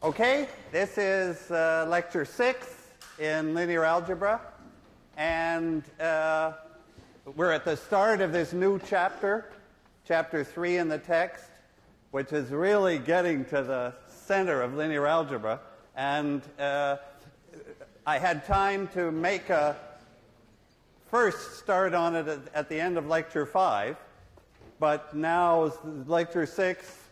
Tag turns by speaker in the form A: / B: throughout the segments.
A: Okay, this is uh, lecture six in linear algebra, and uh, we're at the start of this new chapter, chapter three in the text, which is really getting to the center of linear algebra. And uh, I had time to make a first start on it at, at the end of lecture five, but now lecture six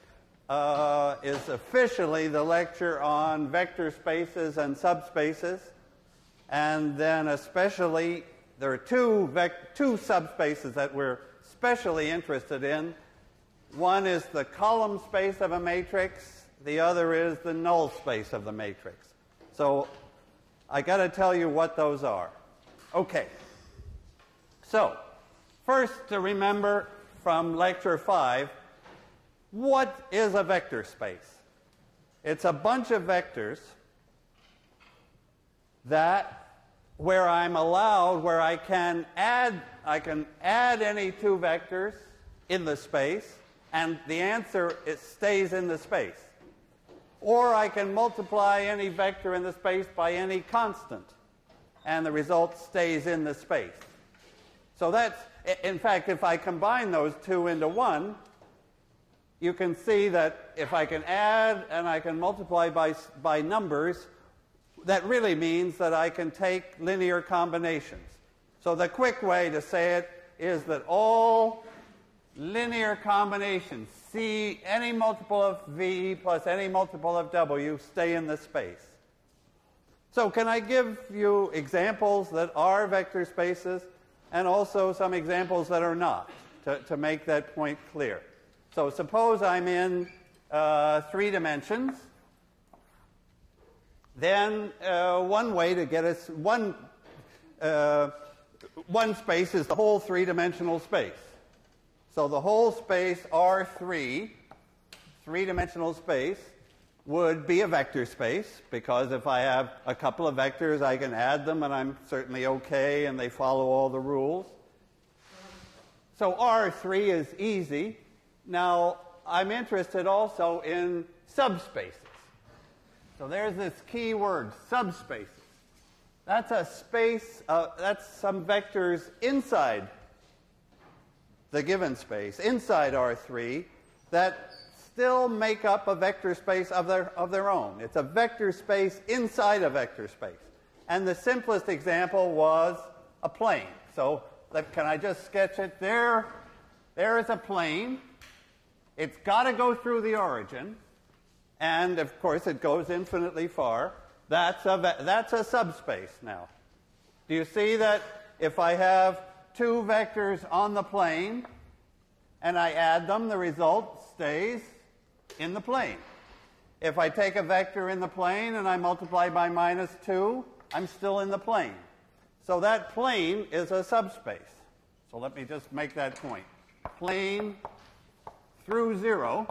A: uh, is officially the lecture on vector spaces and subspaces. And then, especially, there are two, two subspaces that we're specially interested in. One is the column space of a matrix, the other is the null space of the matrix. So, I got to tell you what those are. Okay. So, first to remember from lecture 5 what is a vector space? It's a bunch of vectors that where I'm allowed, where I can add, I can add any two vectors in the space, and the answer it stays in the space. Or I can multiply any vector in the space by any constant, and the result stays in the space. So that's, in fact, if I combine those two into one, you can see that if I can add and I can multiply by, by numbers, that really means that I can take linear combinations. So the quick way to say it is that all linear combinations, C, any multiple of V plus any multiple of W, stay in the space. So can I give you examples that are vector spaces and also some examples that are not to, to make that point clear? So suppose I'm in uh, three dimensions. Then uh, one way to get us one uh, one space is the whole three-dimensional space. So the whole space R3, three-dimensional space, would be a vector space because if I have a couple of vectors, I can add them and I'm certainly okay and they follow all the rules. So R3 is easy. Now, I'm interested also in subspaces. So there's this key word, subspaces. That's a space, uh, that's some vectors inside the given space, inside R3, that still make up a vector space of their, of their own. It's a vector space inside a vector space. And the simplest example was a plane. So can I just sketch it? There, there is a plane it's got to go through the origin, and of course it goes infinitely far. That's a, that's a subspace now. Do you see that if I have two vectors on the plane and I add them, the result stays in the plane. If I take a vector in the plane and I multiply by minus 2, I'm still in the plane. So that plane is a subspace. So let me just make that point. Plane through 0,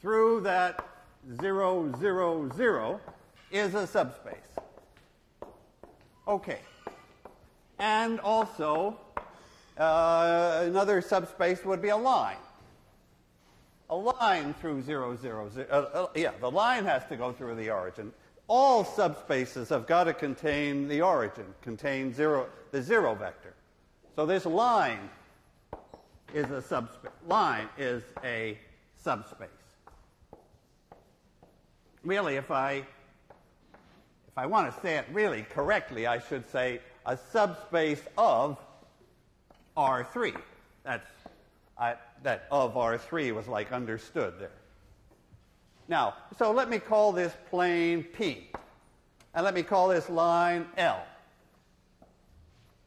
A: through that 0, 0, 0, is a subspace. Okay. And also, uh, another subspace would be a line. A line through 0, 0, 0. Uh, uh, yeah, the line has to go through the origin. All subspaces have got to contain the origin, contain zero, the zero vector. So this line is a subspace. Line is a subspace. Really, if I if I want to say it really correctly, I should say a subspace of R3. That's I, that of R3 was like understood there. Now, so let me call this plane P. And let me call this line L.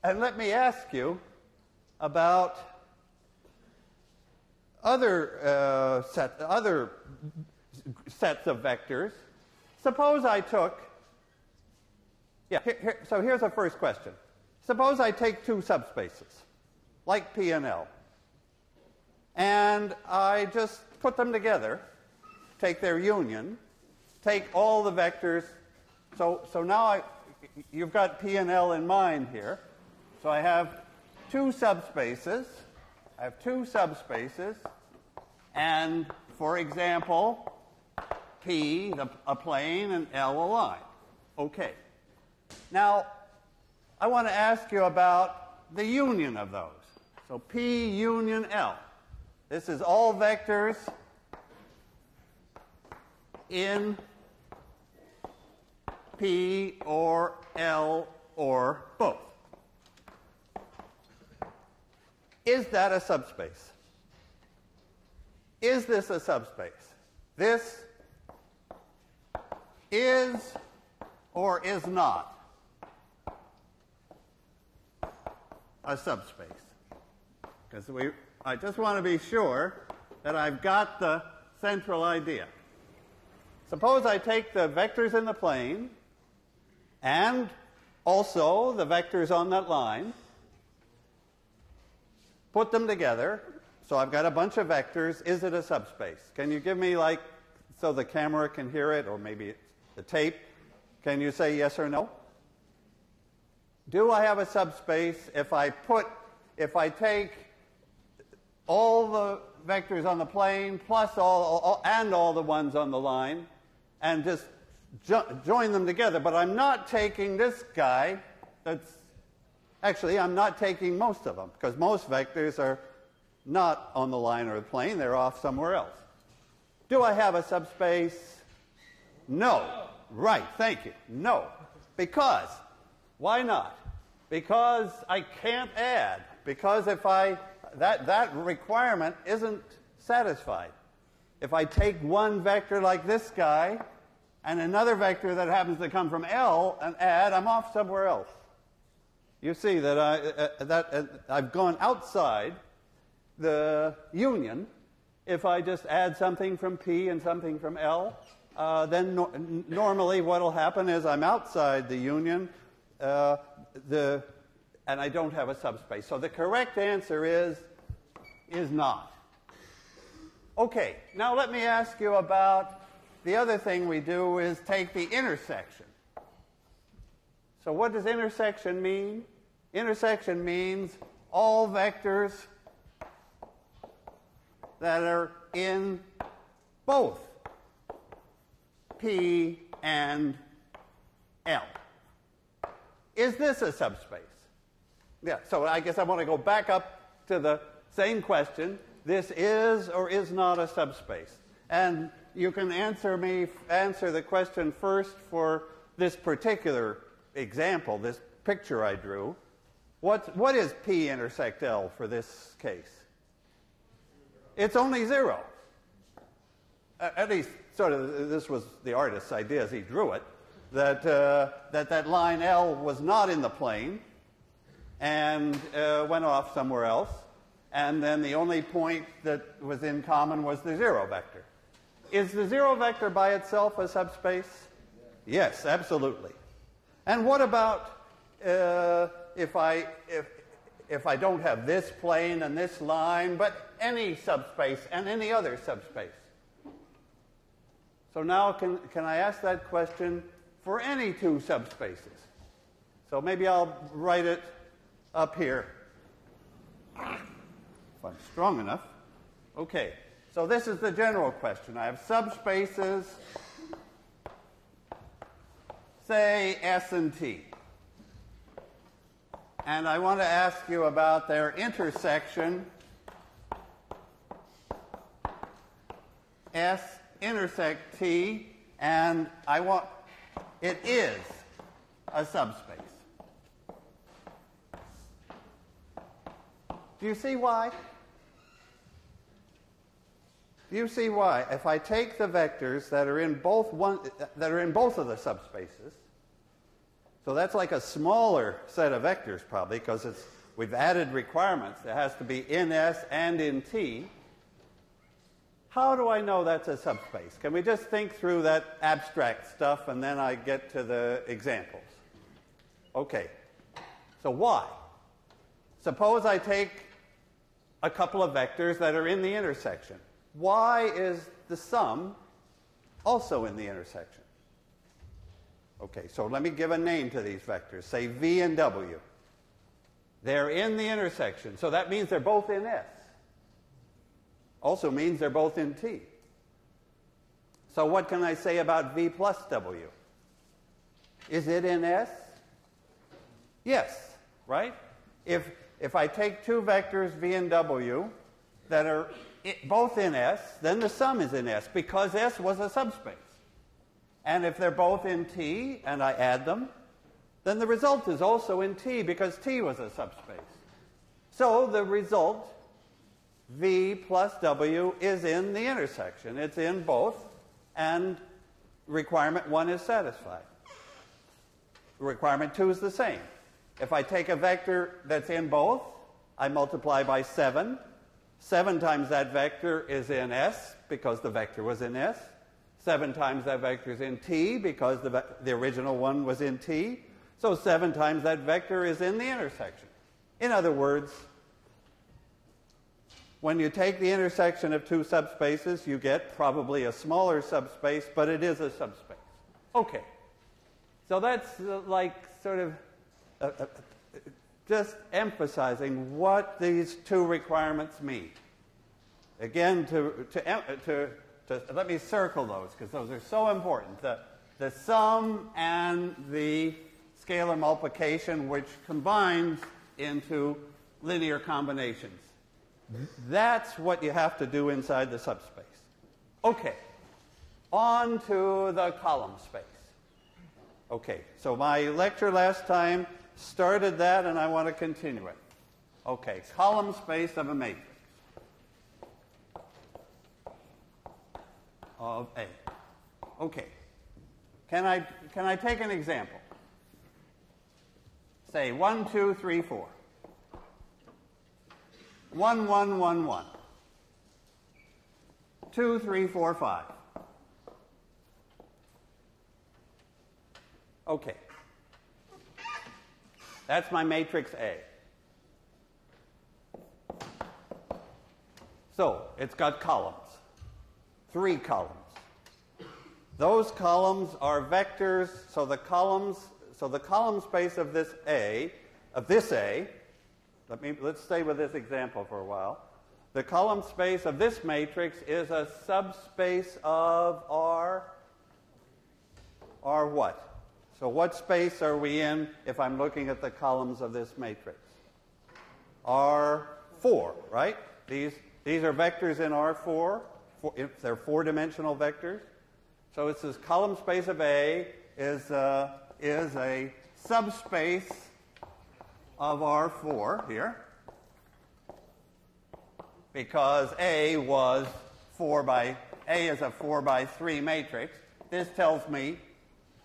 A: And let me ask you about other, uh, set, other sets of vectors. Suppose I took, yeah, here, here, so here's the first question. Suppose I take two subspaces, like P and L, and I just put them together, take their union, take all the vectors. So, so now I, you've got P and L in mind here. So I have two subspaces I have two subspaces, and for example, P, the, a plane, and L, a line. Okay. Now, I want to ask you about the union of those. So P union L. This is all vectors in P or L or both. Is that a subspace? Is this a subspace? This is or is not a subspace. Because we, I just want to be sure that I've got the central idea. Suppose I take the vectors in the plane and also the vectors on that line, put them together. So I've got a bunch of vectors. Is it a subspace? Can you give me, like, so the camera can hear it, or maybe the tape? Can you say yes or no? Do I have a subspace if I put, if I take all the vectors on the plane plus all, all and all the ones on the line and just jo join them together, but I'm not taking this guy that's actually I'm not taking most of them because most vectors are not on the line or the plane, they're off somewhere else. Do I have a subspace? No. Right, thank you. No. Because why not? Because I can't add. Because if I that that requirement isn't satisfied. If I take one vector like this guy and another vector that happens to come from L and add, I'm off somewhere else. You see that, I, uh, that uh, I've gone outside the union. If I just add something from P and something from L, uh, then no normally what will happen is I'm outside the union, uh, the, and I don't have a subspace. So the correct answer is, is not. Okay, now let me ask you about the other thing we do is take the intersection. So what does intersection mean? Intersection means all vectors that are in both P and L. Is this a subspace? Yeah, so I guess I want to go back up to the same question. This is or is not a subspace. And you can answer me answer the question first for this particular example, this picture I drew. What, what is P intersect L for this case? It's only zero. At least, sort of, this was the artist's idea as he drew it, that, uh, that that line L was not in the plane and uh, went off somewhere else. And then the only point that was in common was the zero vector. Is the zero vector by itself a subspace? Yes, absolutely. And what about uh, if, I, if, if I don't have this plane and this line, but any subspace and any other subspace? So now can, can I ask that question for any two subspaces? So maybe I'll write it up here. If I'm strong enough. Okay, so this is the general question. I have subspaces, say S and T. And I want to ask you about their intersection. S intersect T, and I want it is a subspace. Do you see why? Do you see why? If I take the vectors that are in both one that are in both of the subspaces, so that's like a smaller set of vectors probably because it's we've added requirements. It has to be in S and in T. How do I know that's a subspace? Can we just think through that abstract stuff and then I get to the examples? Okay. So why? Suppose I take a couple of vectors that are in the intersection. Why is the sum also in the intersection? Okay, so let me give a name to these vectors. Say V and W. They're in the intersection, so that means they're both in S. Also means they're both in T. So what can I say about V plus W? Is it in S? Yes, right? If, if I take two vectors V and W that are both in S, then the sum is in S because S was a subspace. And if they're both in T and I add them, then the result is also in T because T was a subspace. So the result, V plus W, is in the intersection. It's in both, and requirement 1 is satisfied. Requirement 2 is the same. If I take a vector that's in both, I multiply by 7. 7 times that vector is in S because the vector was in S. 7 times that vector is in T because the, the original one was in T. So 7 times that vector is in the intersection. In other words, when you take the intersection of two subspaces, you get probably a smaller subspace, but it is a subspace. Okay. So that's uh, like sort of uh, uh, just emphasizing what these two requirements mean. Again, to, to, to, to let me circle those because those are so important. The, the sum and the scalar multiplication, which combines into linear combinations. That's what you have to do inside the subspace. Okay, on to the column space. Okay, so my lecture last time started that and I want to continue it. Okay, column space of a matrix of A. Okay, can I, can I take an example? Say 1, 2, 3, 4. 1, 1, 1, 1. 2, 3, 4, 5. Okay. That's my matrix A. So it's got columns, three columns. Those columns are vectors, so the columns, so the column space of this A, of this A, let me, let's stay with this example for a while. The column space of this matrix is a subspace of R. R what? So what space are we in if I'm looking at the columns of this matrix? R4, right? These, these are vectors in R4. Four, if they're four-dimensional vectors. So it's this column space of A is, uh, is a subspace of R4 here because A was 4 by, A is a 4 by 3 matrix. This tells me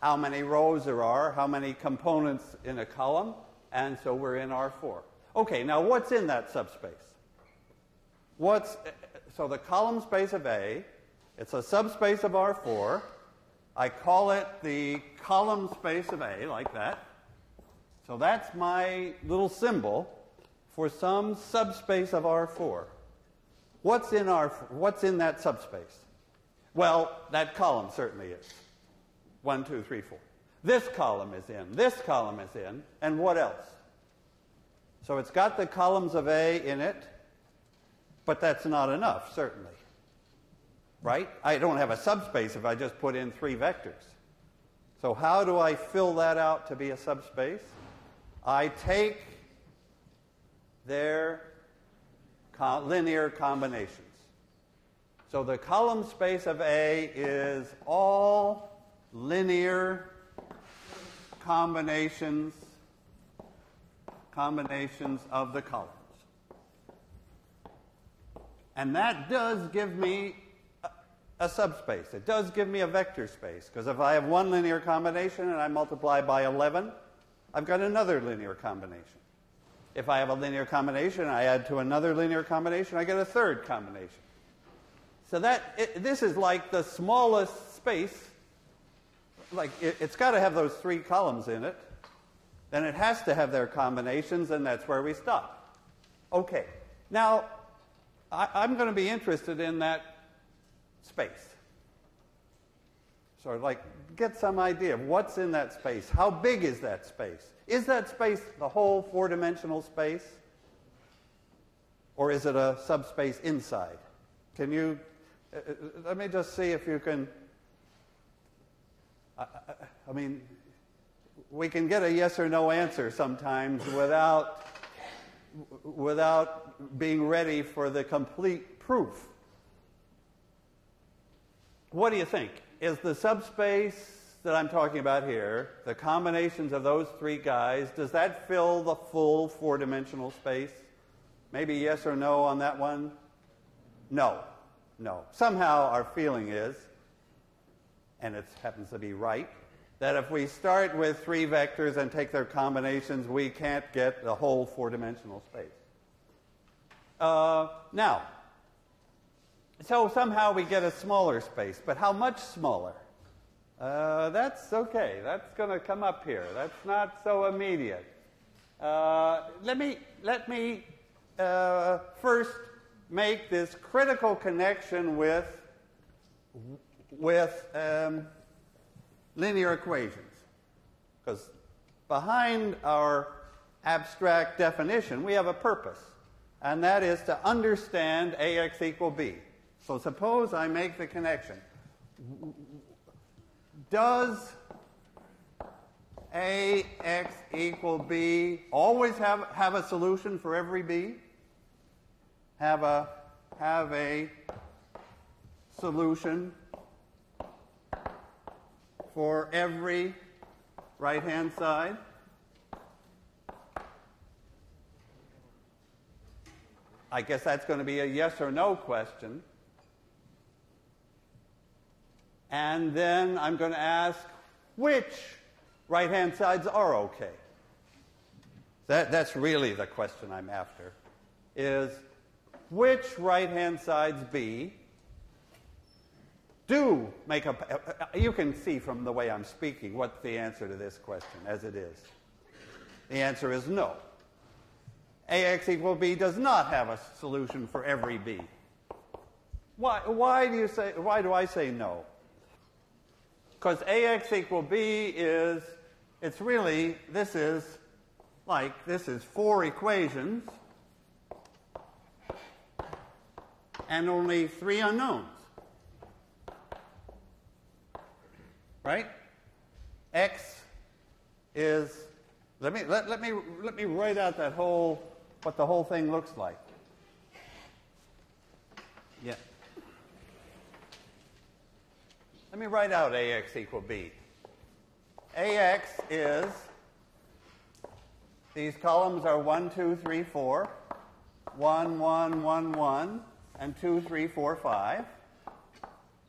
A: how many rows there are, how many components in a column, and so we're in R4. Okay, now what's in that subspace? What's, so the column space of A, it's a subspace of R4. I call it the column space of A, like that. So that's my little symbol for some subspace of R4. What's in, R, what's in that subspace? Well, that column certainly is. One, two, three, four. This column is in, this column is in, and what else? So it's got the columns of A in it, but that's not enough, certainly. Right? I don't have a subspace if I just put in three vectors. So how do I fill that out to be a subspace? I take their linear combinations. So the column space of A is all linear combinations combinations of the columns. And that does give me a, subspace. It does give me a vector space because if I have one linear combination and I multiply by 11, I've got another linear combination. If I have a linear combination, I add to another linear combination, I get a third combination. So that it, this is like the smallest space. Like it, it's got to have those three columns in it. Then it has to have their combinations, and that's where we stop. Okay. Now, I, I'm going to be interested in that space. Of like get some idea of what's in that space. How big is that space? Is that space the whole four dimensional space? Or is it a subspace inside? Can you, uh, uh, let me just see if you can I, I mean, we can get a yes or no answer sometimes without, without being ready for the complete proof. What do you think? Is the subspace that I'm talking about here, the combinations of those three guys, does that fill the full four dimensional space? Maybe yes or no on that one? No. No. Somehow our feeling is, and it happens to be right, that if we start with three vectors and take their combinations, we can't get the whole four dimensional space. Uh, now, so somehow we get a smaller space, but how much smaller? Uh, that's okay. That's going to come up here. That's not so immediate. Uh, let me, let me uh, first make this critical connection with, with um, linear equations. Because behind our abstract definition, we have a purpose, and that is to understand ax equal b. So suppose I make the connection does ax equal b always have, have a solution for every b? Have a, have a solution for every right-hand side? I guess that's going to be a yes or no question. And then I'm going to ask which right hand sides are okay. That, that's really the question I'm after. Is which right hand sides B do make a. You can see from the way I'm speaking what's the answer to this question as it is. The answer is no. AX equal B does not have a solution for every B. Why, why, do you say, why do I say no? Because AX equal B is, it's really, this is like, this is four equations and only three unknowns. Right? X is, let me, let, let me, let me write out that whole, what the whole thing looks like. Yeah. Let me write out AX equal B. AX is, these columns are 1, 2, 3, 4, 1, 1, 1, 1, and 2, 3, 4, 5.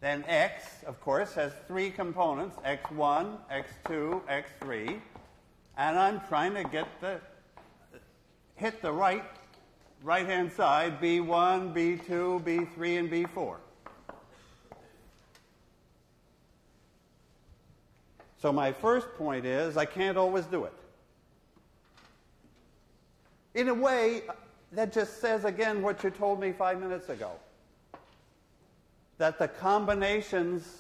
A: Then X, of course, has three components, X1, X2, X3. And I'm trying to get the, hit the right, right-hand side, B1, B2, B3, and B4. So my first point is I can't always do it. In a way, that just says again what you told me five minutes ago that the combinations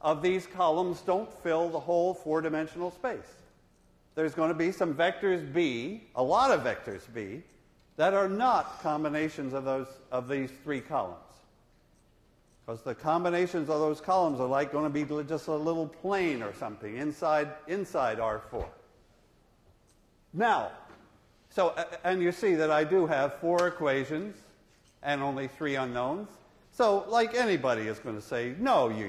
A: of these columns don't fill the whole four dimensional space. There's going to be some vectors B, a lot of vectors B, that are not combinations of, those, of these three columns. Because the combinations of those columns are like going to be just a little plane or something inside, inside R4. Now, so, and you see that I do have four equations and only three unknowns. So, like anybody is going to say, no, you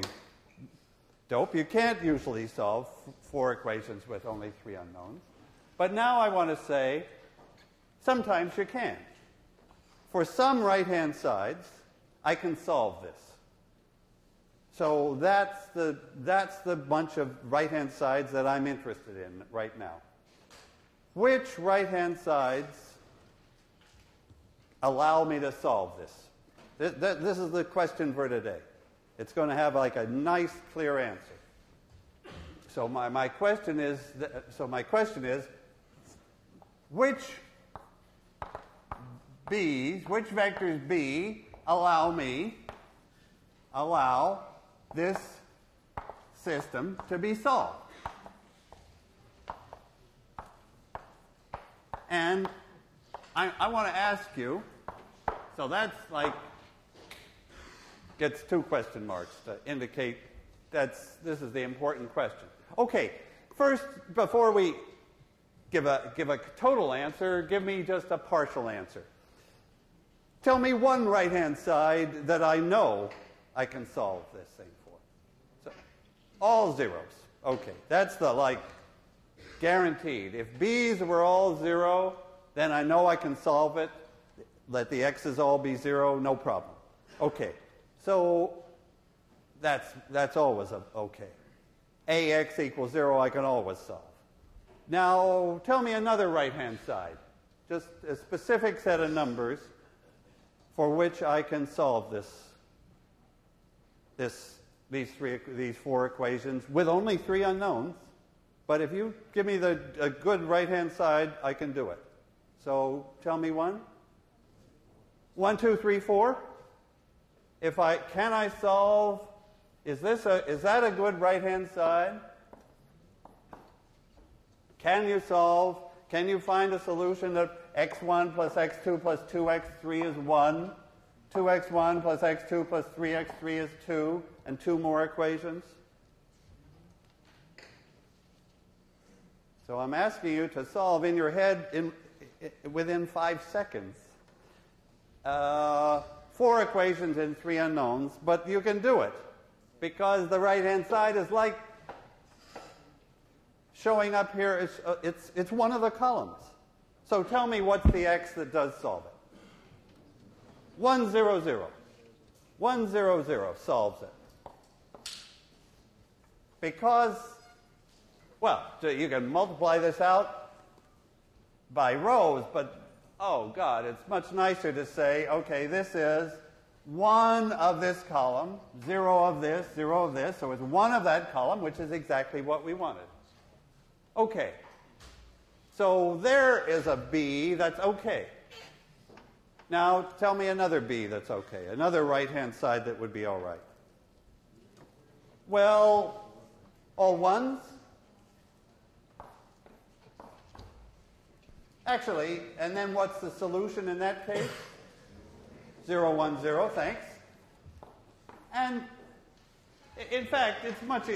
A: dope, you can't usually solve four equations with only three unknowns. But now I want to say, sometimes you can. For some right-hand sides, I can solve this. So that's the, that's the bunch of right-hand sides that I'm interested in right now. Which right-hand sides allow me to solve this? This, this is the question for today. It's going to have like a nice, clear answer. So my, my question is, so my question is, which B's, which vectors B allow me, allow this system to be solved. And I, I want to ask you, so that's like, gets two question marks to indicate that's, this is the important question. Okay, first, before we give a, give a total answer, give me just a partial answer. Tell me one right hand side that I know I can solve this thing for. So, all zeros. Okay, that's the like guaranteed. If b's were all zero, then I know I can solve it. Let the x's all be zero, no problem. Okay, so that's, that's always a, okay. Ax equals zero, I can always solve. Now, tell me another right hand side, just a specific set of numbers for which I can solve this, this, these, three, these four equations with only three unknowns. But if you give me the, a good right hand side, I can do it. So tell me one. One, two, three, four. If I can I solve, is this a is that a good right hand side? Can you solve? Can you find a solution that x1 plus x2 plus 2x3 is 1, 2x1 plus x2 plus 3x3 is 2, and two more equations? So I'm asking you to solve in your head in, in within five seconds. Uh, four equations and three unknowns, but you can do it because the right hand side is like showing up here. It's, uh, it's, it's one of the columns. So tell me what's the x that does solve it. 1, 0, 0. 1, 0, 0 solves it. Because, well, you can multiply this out by rows, but oh God, it's much nicer to say, okay, this is one of this column, zero of this, zero of this, so it's one of that column, which is exactly what we wanted. Okay. So there is a B that's okay. Now tell me another B that's okay, another right hand side that would be all right. Well, all ones? Actually, and then what's the solution in that case? 0, 1, 0, thanks. And in fact, it's much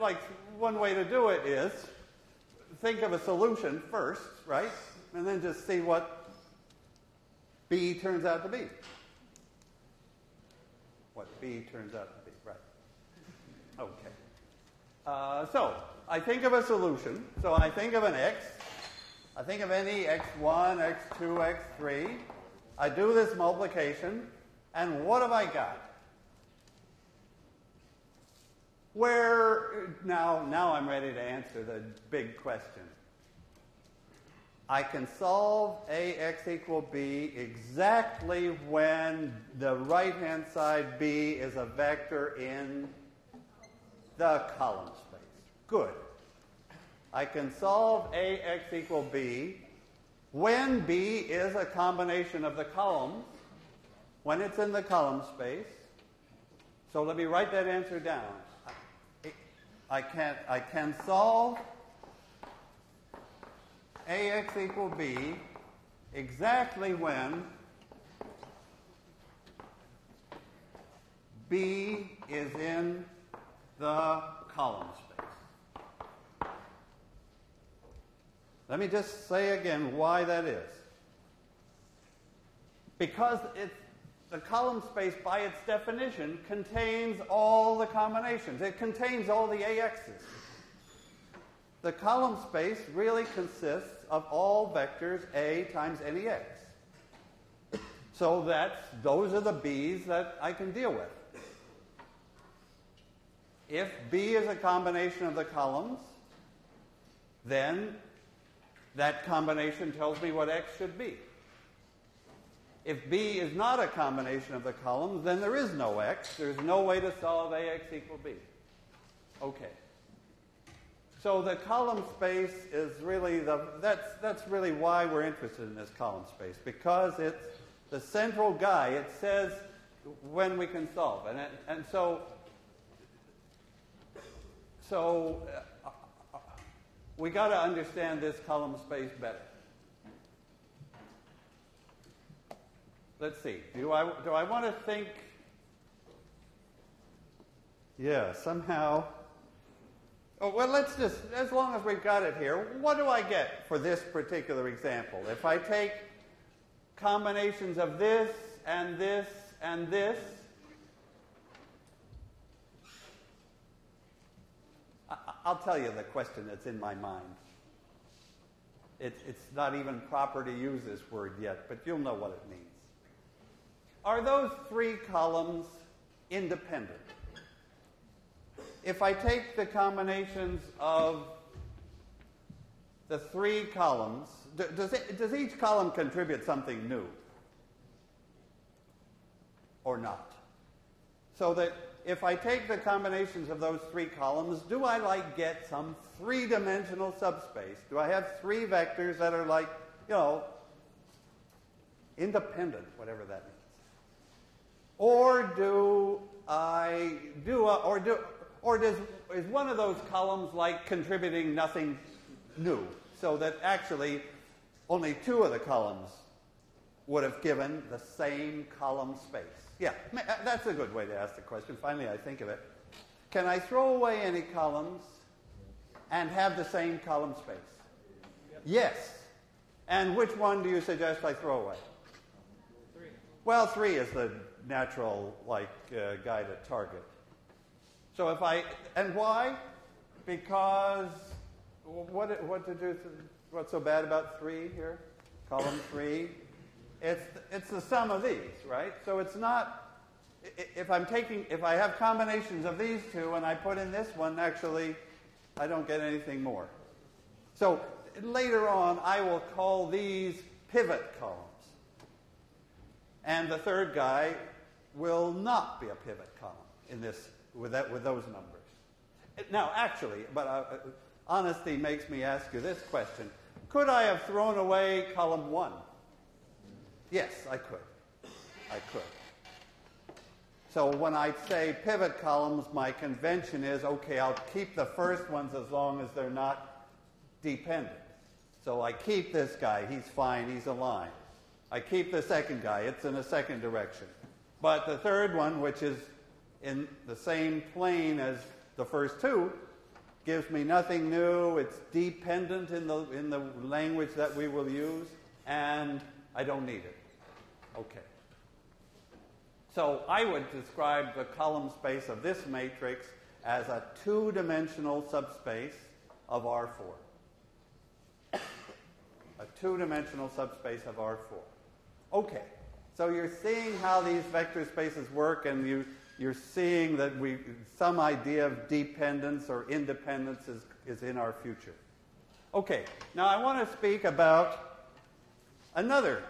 A: like one way to do it is think of a solution first, right? And then just see what B turns out to be. What B turns out to be, right. Okay. Uh, so, I think of a solution. So I think of an x. I think of any x1, x2, x3. I do this multiplication, and what have I got? Where, now, now I'm ready to answer the big question. I can solve ax equal b exactly when the right-hand side b is a vector in the column space. Good. I can solve ax equal b when b is a combination of the columns, when it's in the column space. So let me write that answer down. I can, I can solve ax equal b exactly when b is in the column space. Let me just say again why that is. Because it's the column space, by its definition, contains all the combinations. It contains all the AXs. The column space really consists of all vectors A times any X. So that's, those are the B's that I can deal with. If B is a combination of the columns, then that combination tells me what X should be. If B is not a combination of the columns, then there is no x. There's no way to solve ax equal b. Okay. So the column space is really the that's that's really why we're interested in this column space because it's the central guy. It says when we can solve, and it, and so so we got to understand this column space better. let's see. Do I, do I want to think? Yeah, somehow. Oh, well, let's just, as long as we've got it here, what do I get for this particular example? If I take combinations of this and this and this, I'll tell you the question that's in my mind. It, it's not even proper to use this word yet, but you'll know what it means. Are those three columns independent? If I take the combinations of the three columns, does, it, does each column contribute something new? Or not? So that if I take the combinations of those three columns, do I like get some three-dimensional subspace? Do I have three vectors that are like, you know, independent, whatever that means? Or do I do, a, or do, or does, is one of those columns like contributing nothing new? So that actually only two of the columns would have given the same column space. Yeah, uh, that's a good way to ask the question. Finally, I think of it. Can I throw away any columns and have the same column space? Yep. Yes. And which one do you suggest I throw away?
B: Three.
A: Well, three is the natural, like, uh, guided target. So if I, and why? Because what, what to do, what's so bad about three here? Column three? It's, it's the sum of these, right? So it's not, if I'm taking, if I have combinations of these two and I put in this one, actually, I don't get anything more. So later on, I will call these pivot columns. And the third guy will not be a pivot column in this, with, that, with those numbers. Now, actually, but uh, honesty makes me ask you this question. Could I have thrown away column 1? Yes, I could. I could. So when I say pivot columns, my convention is, okay, I'll keep the first ones as long as they're not dependent. So I keep this guy, he's fine, he's aligned. I keep the second guy, it's in a second direction. But the third one, which is in the same plane as the first two, gives me nothing new. It's dependent in the, in the language that we will use, and I don't need it. Okay. So I would describe the column space of this matrix as a two-dimensional subspace of R4. A two-dimensional subspace of R4. Okay. So you're seeing how these vector spaces work, and you, you're seeing that we, some idea of dependence or independence is, is in our future. Okay, now I want to speak about another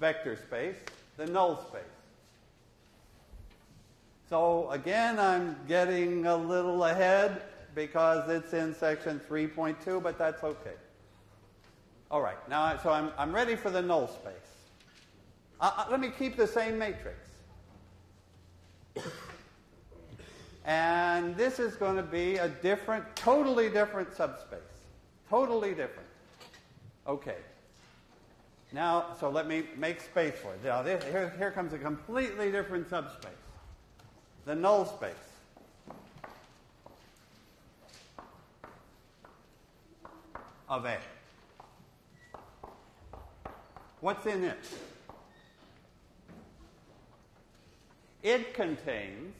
A: vector space, the null space. So again, I'm getting a little ahead because it's in section 3.2, but that's okay. All right, now so I'm, I'm ready for the null space. Uh, uh, let me keep the same matrix. and this is going to be a different, totally different subspace. Totally different. Okay. Now, so let me make space for it. Now, this, here, here comes a completely different subspace. The null space. Of A. What's in it? It contains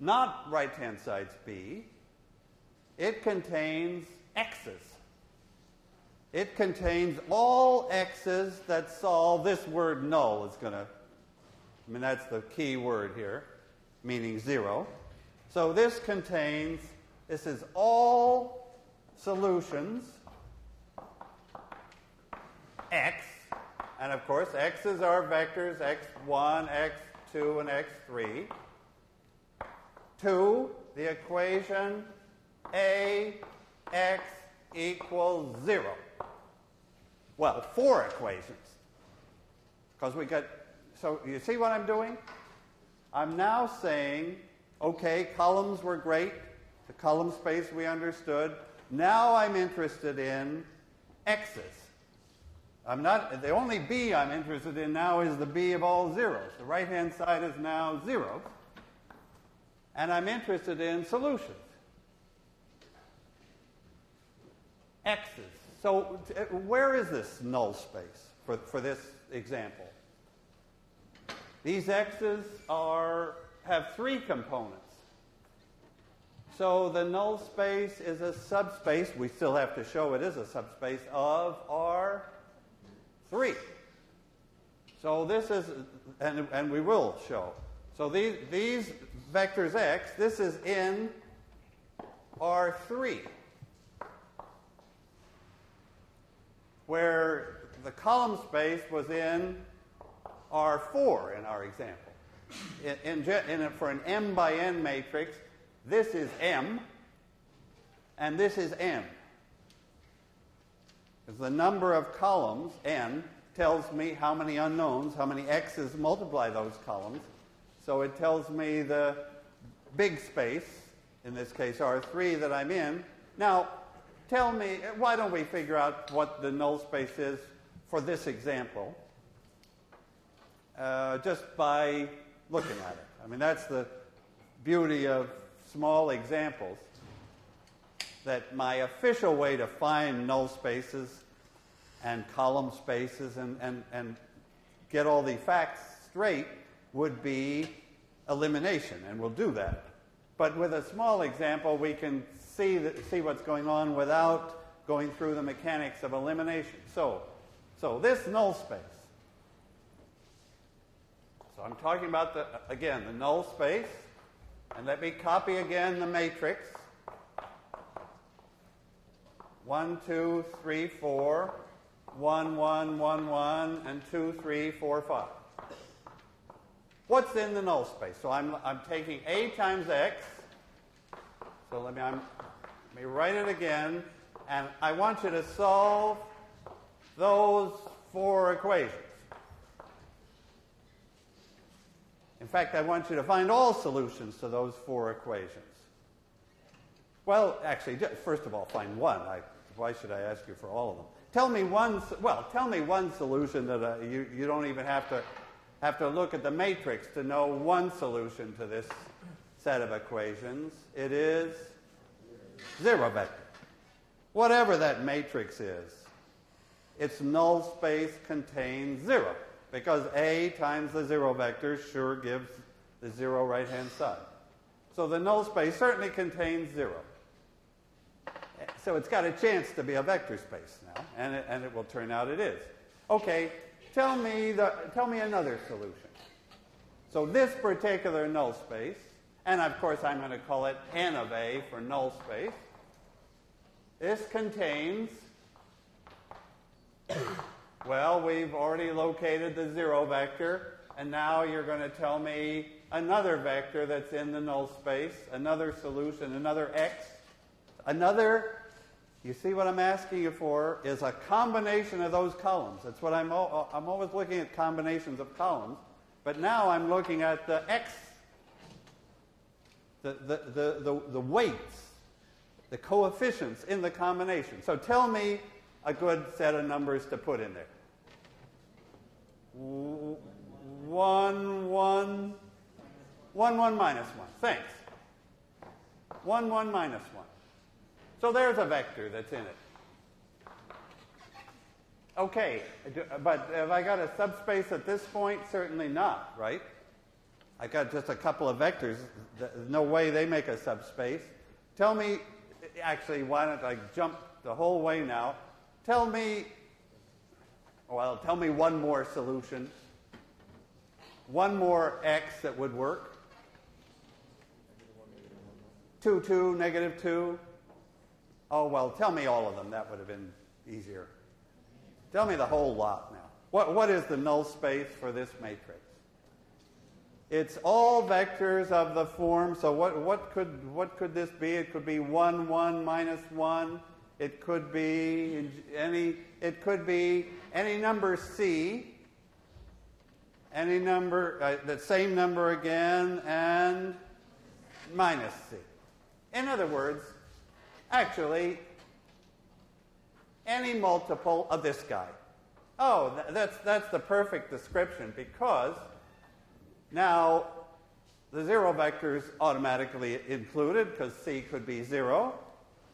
A: not right hand sides B, it contains x's. It contains all x's that solve this word null is going to, I mean, that's the key word here, meaning zero. So this contains, this is all solutions x, and of course, x's are vectors x1, x 2 and x3 to the equation ax equals 0. Well, four equations. Because we got, so you see what I'm doing? I'm now saying, okay, columns were great. The column space we understood. Now I'm interested in x's. I'm not, the only b I'm interested in now is the b of all zeros. The right hand side is now zero. And I'm interested in solutions. x's. So uh, where is this null space for, for this example? These x's are, have three components. So the null space is a subspace, we still have to show it is a subspace, of R3. So this is, and, and we will show. So these, these vectors x, this is in R3, where the column space was in R4 in our example. In, in, in, for an m by n matrix, this is m, and this is n. Because the number of columns, n, tells me how many unknowns, how many x's multiply those columns. So it tells me the big space, in this case R3 that I'm in. Now, tell me, why don't we figure out what the null space is for this example? Uh, just by looking at it. I mean, that's the beauty of small examples. That my official way to find null spaces and column spaces and, and, and get all the facts straight would be elimination, and we'll do that. But with a small example, we can see, the, see what's going on without going through the mechanics of elimination. So, so this null space. So I'm talking about, the, again, the null space. And let me copy again the matrix. One, two, three, four, one, one, one, one, and two, three, four, five. What's in the null space? So I'm, I'm taking a times x. So let me, I'm, let me write it again. And I want you to solve those four equations. In fact, I want you to find all solutions to those four equations. Well, actually, first of all, find one. I, why should I ask you for all of them? Tell me one, well, tell me one solution that uh, you, you don't even have to, have to look at the matrix to know one solution to this set of equations. It is zero vector. Whatever that matrix is, its null space contains zero because A times the zero vector sure gives the zero right-hand side. So the null space certainly contains zero. So it's got a chance to be a vector space now, and it, and it will turn out it is. Okay, tell me, the, tell me another solution. So this particular null space, and of course I'm going to call it n of A for null space, this contains well, we've already located the zero vector, and now you're going to tell me another vector that's in the null space, another solution, another x, another, you see what I'm asking you for, is a combination of those columns. That's what I'm, uh, I'm always looking at combinations of columns, but now I'm looking at the x, the, the, the, the, the weights, the coefficients in the combination. So tell me a good set of numbers to put in there. One, one, one, one minus one. Thanks. One, one minus one. So there's a vector that's in it. Okay, but have I got a subspace at this point? Certainly not, right? I got just a couple of vectors. There's no way they make a subspace. Tell me, actually, why don't I jump the whole way now? Tell me well, tell me one more solution. One more x that would work. 2, 2, negative 2. Oh, well, tell me all of them. That would have been easier. Tell me the whole lot now. What, what is the null space for this matrix? It's all vectors of the form. So what, what, could, what could this be? It could be 1, 1, minus 1. It could be any, it could be any number C, any number, uh, the same number again, and minus C. In other words, actually, any multiple of this guy. Oh, that's, that's the perfect description because now the zero vector is automatically included because C could be zero.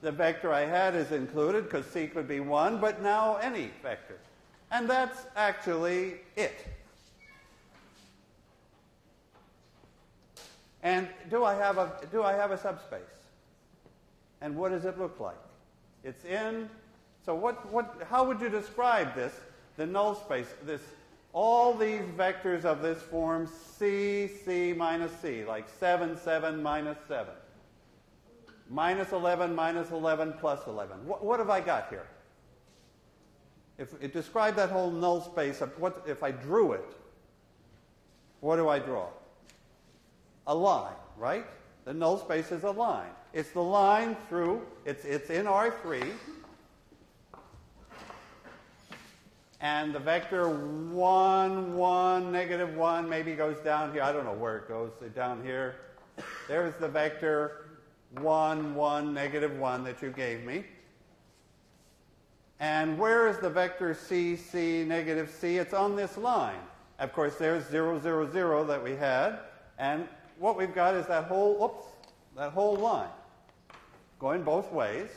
A: the vector I had is included because c could be 1, but now any vector. And that's actually it. And do I have a, do I have a subspace? And what does it look like? It's in, so what, what, how would you describe this, the null space, this, all these vectors of this form c, c minus c, like 7, 7, minus 7. Minus 11, minus 11, plus 11. What, what have I got here? If it described that whole null space, what, if I drew it, what do I draw? A line, right? The null space is a line. It's the line through, it's, it's in R3, and the vector 1, 1, negative 1 maybe goes down here. I don't know where it goes, down here. There's the vector 1, 1, negative 1 that you gave me. And where is the vector c, c, negative c? It's on this line. Of course, there's 0, 0, 0 that we had. And what we've got is that whole, oops, that whole line going both ways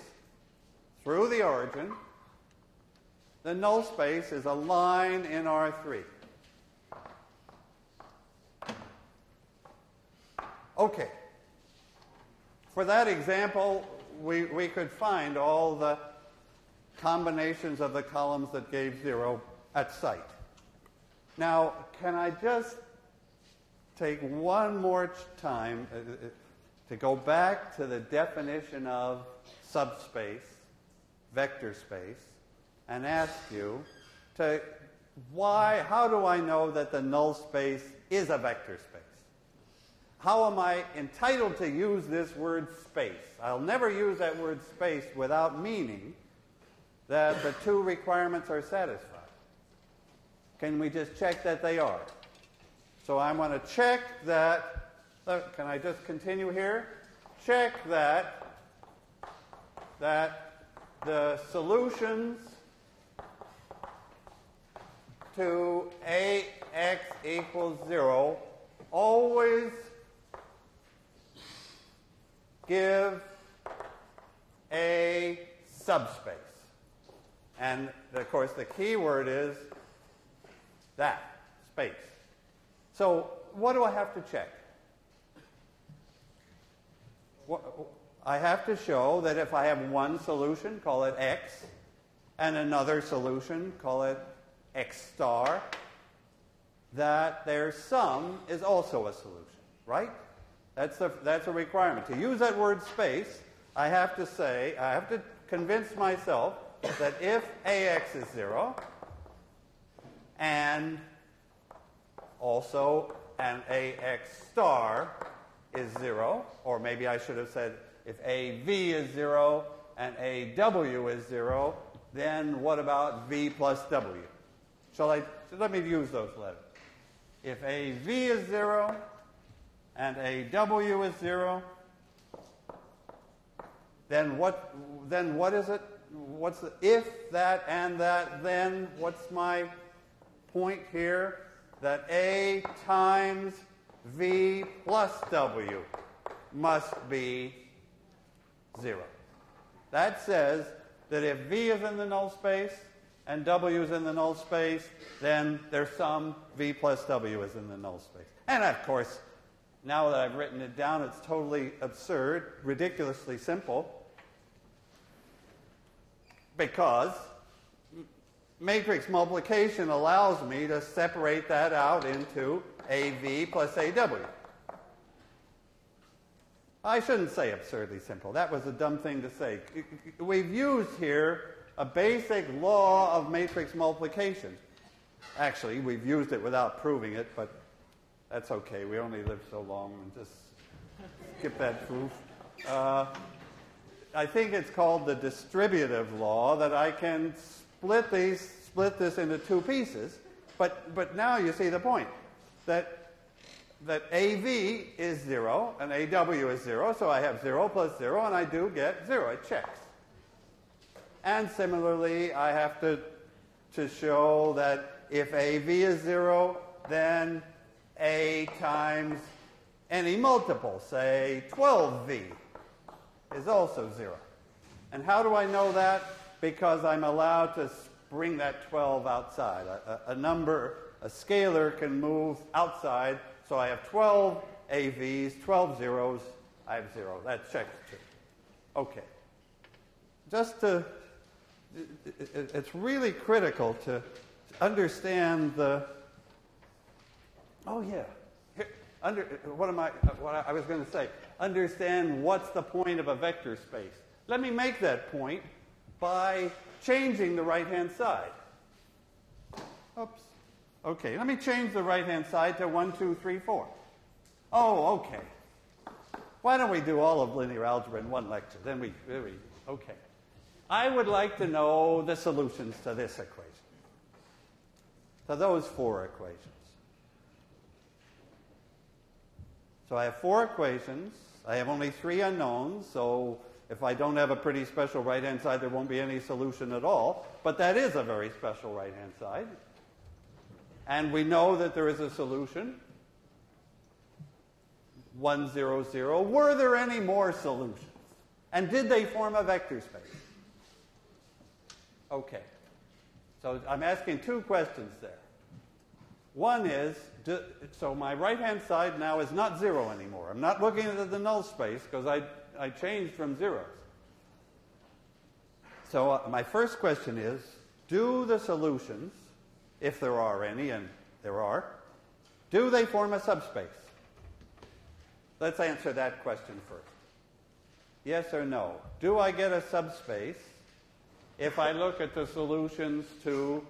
A: through the origin. The null space is a line in R3. Okay. For that example, we, we could find all the combinations of the columns that gave zero at sight. Now, can I just take one more time uh, uh, to go back to the definition of subspace, vector space, and ask you to why, how do I know that the null space is a vector space? how am I entitled to use this word space? I'll never use that word space without meaning that the two requirements are satisfied. Can we just check that they are? So I want to check that, uh, can I just continue here? Check that, that the solutions to ax equals 0 always give a subspace. And of course, the key word is that space. So, what do I have to check? I have to show that if I have one solution, call it x, and another solution, call it x star, that their sum is also a solution, right? That's, the, that's a requirement. To use that word space, I have to say, I have to convince myself that if AX is 0, and also an AX star is 0, or maybe I should have said if AV is 0 and AW is 0, then what about V plus W? Shall I, so let me use those letters. If AV is 0 and a W is 0, then what, then what is it? What's the, if that and that, then what's my point here? That A times V plus W must be 0. That says that if V is in the null space and W is in the null space, then their sum V plus W is in the null space. And of course, now that I've written it down, it's totally absurd, ridiculously simple, because matrix multiplication allows me to separate that out into AV plus AW. I shouldn't say absurdly simple. That was a dumb thing to say. We've used here a basic law of matrix multiplication. Actually, we've used it without proving it, but that's okay. We only live so long and just skip that proof. Uh, I think it's called the distributive law that I can split these, split this into two pieces. But, but now you see the point that, that AV is 0 and AW is 0, so I have 0 plus 0 and I do get 0. It checks. And similarly, I have to, to show that if AV is 0, then a times any multiple, say 12v, is also 0. And how do I know that? Because I'm allowed to bring that 12 outside. A, a, a number, a scalar can move outside, so I have 12 AVs, 12 zeros, I have zero. That checks too. Okay. Just to, it's really critical to understand the, oh yeah, under, what am I, what I was going to say, understand what's the point of a vector space. Let me make that point by changing the right-hand side. Oops. Okay, let me change the right-hand side to 1, 2, 3, 4. Oh, okay. Why don't we do all of linear algebra in one lecture? Then we, we okay. I would like to know the solutions to this equation. To those four equations. So I have four equations. I have only three unknowns, so if I don't have a pretty special right-hand side, there won't be any solution at all. But that is a very special right-hand side. And we know that there is a solution. 1, 0, 0. Were there any more solutions? And did they form a vector space? Okay. So I'm asking two questions there. One is, do, so my right-hand side now is not 0 anymore. I'm not looking at the null space because I, I changed from zeros. So uh, my first question is, do the solutions, if there are any, and there are, do they form a subspace? Let's answer that question first. Yes or no? Do I get a subspace if I look at the solutions to,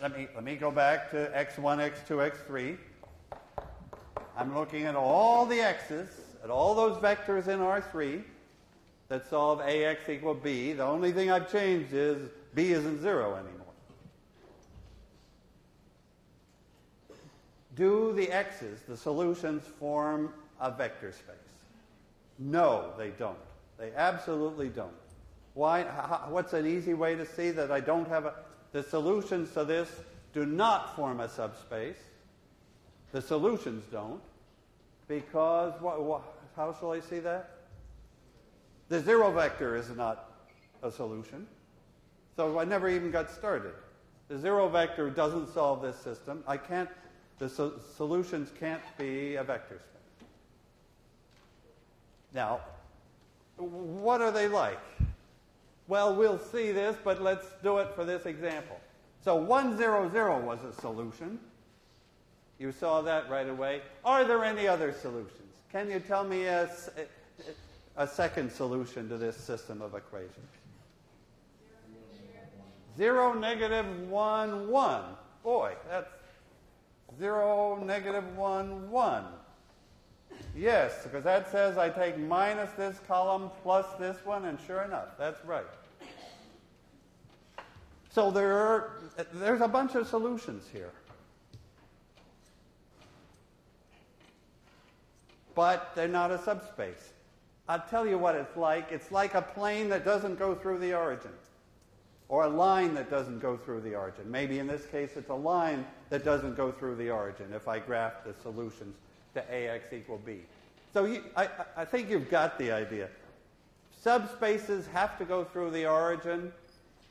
A: let me, let me go back to x1, x2, x3. I'm looking at all the x's, at all those vectors in R3 that solve ax equal b. The only thing I've changed is b isn't 0 anymore. Do the x's, the solutions, form a vector space? No, they don't. They absolutely don't. Why? How, what's an easy way to see that I don't have a. The solutions to this do not form a subspace. The solutions don't. Because, what, how shall I see that? The zero vector is not a solution. So I never even got started. The zero vector doesn't solve this system. I can't, the so solutions can't be a vector space. Now, what are they like? Well, we'll see this, but let's do it for this example. So 100 was a solution. You saw that right away. Are there any other solutions? Can you tell me a, a second solution to this system of equations? 0, negative 1, 1. Boy, that's 0, negative 1, 1. Yes, because that says I take minus this column plus this one, and sure enough, that's right. So there are, there's a bunch of solutions here. But they're not a subspace. I'll tell you what it's like. It's like a plane that doesn't go through the origin, or a line that doesn't go through the origin. Maybe in this case it's a line that doesn't go through the origin if I graph the solutions to ax equal b. So you, I, I think you've got the idea. Subspaces have to go through the origin.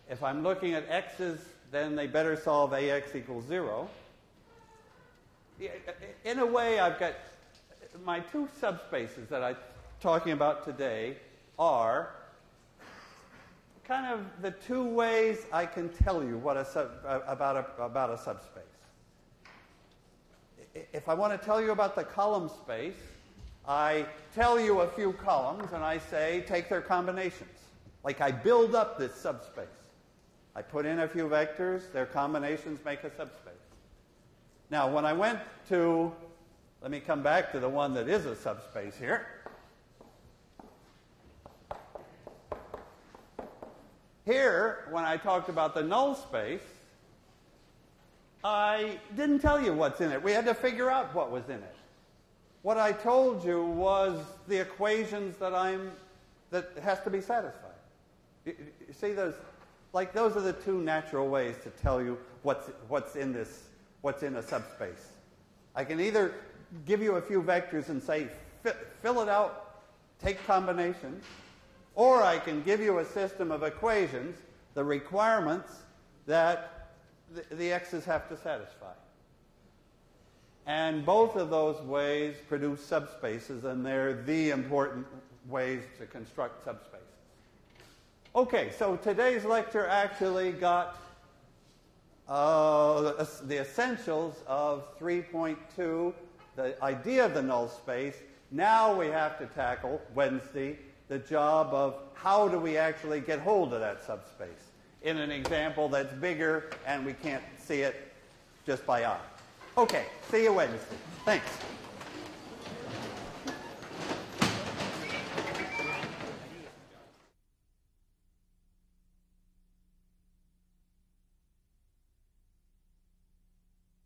A: If I'm looking at x's, then they better solve ax equals 0. In a way, I've got my two subspaces that I'm talking about today are kind of the two ways I can tell you what a sub, about, a, about a subspace if I want to tell you about the column space, I tell you a few columns and I say take their combinations. Like I build up this subspace. I put in a few vectors, their combinations make a subspace. Now, when I went to, let me come back to the one that is a subspace here. Here, when I talked about the null space, I didn't tell you what's in it. We had to figure out what was in it. What I told you was the equations that I'm that has to be satisfied. You, you see those like those are the two natural ways to tell you what's what's in this what's in a subspace. I can either give you a few vectors and say fill it out, take combinations, Or I can give you a system of equations, the requirements that the, the x's have to satisfy. And both of those ways produce subspaces, and they're the important ways to construct subspaces. Okay, so today's lecture actually got uh, the essentials of 3.2, the idea of the null space. Now we have to tackle, Wednesday, the job of how do we actually get hold of that subspace in an example that's bigger and we can't see it just by eye. Okay, see you Wednesday. Thanks.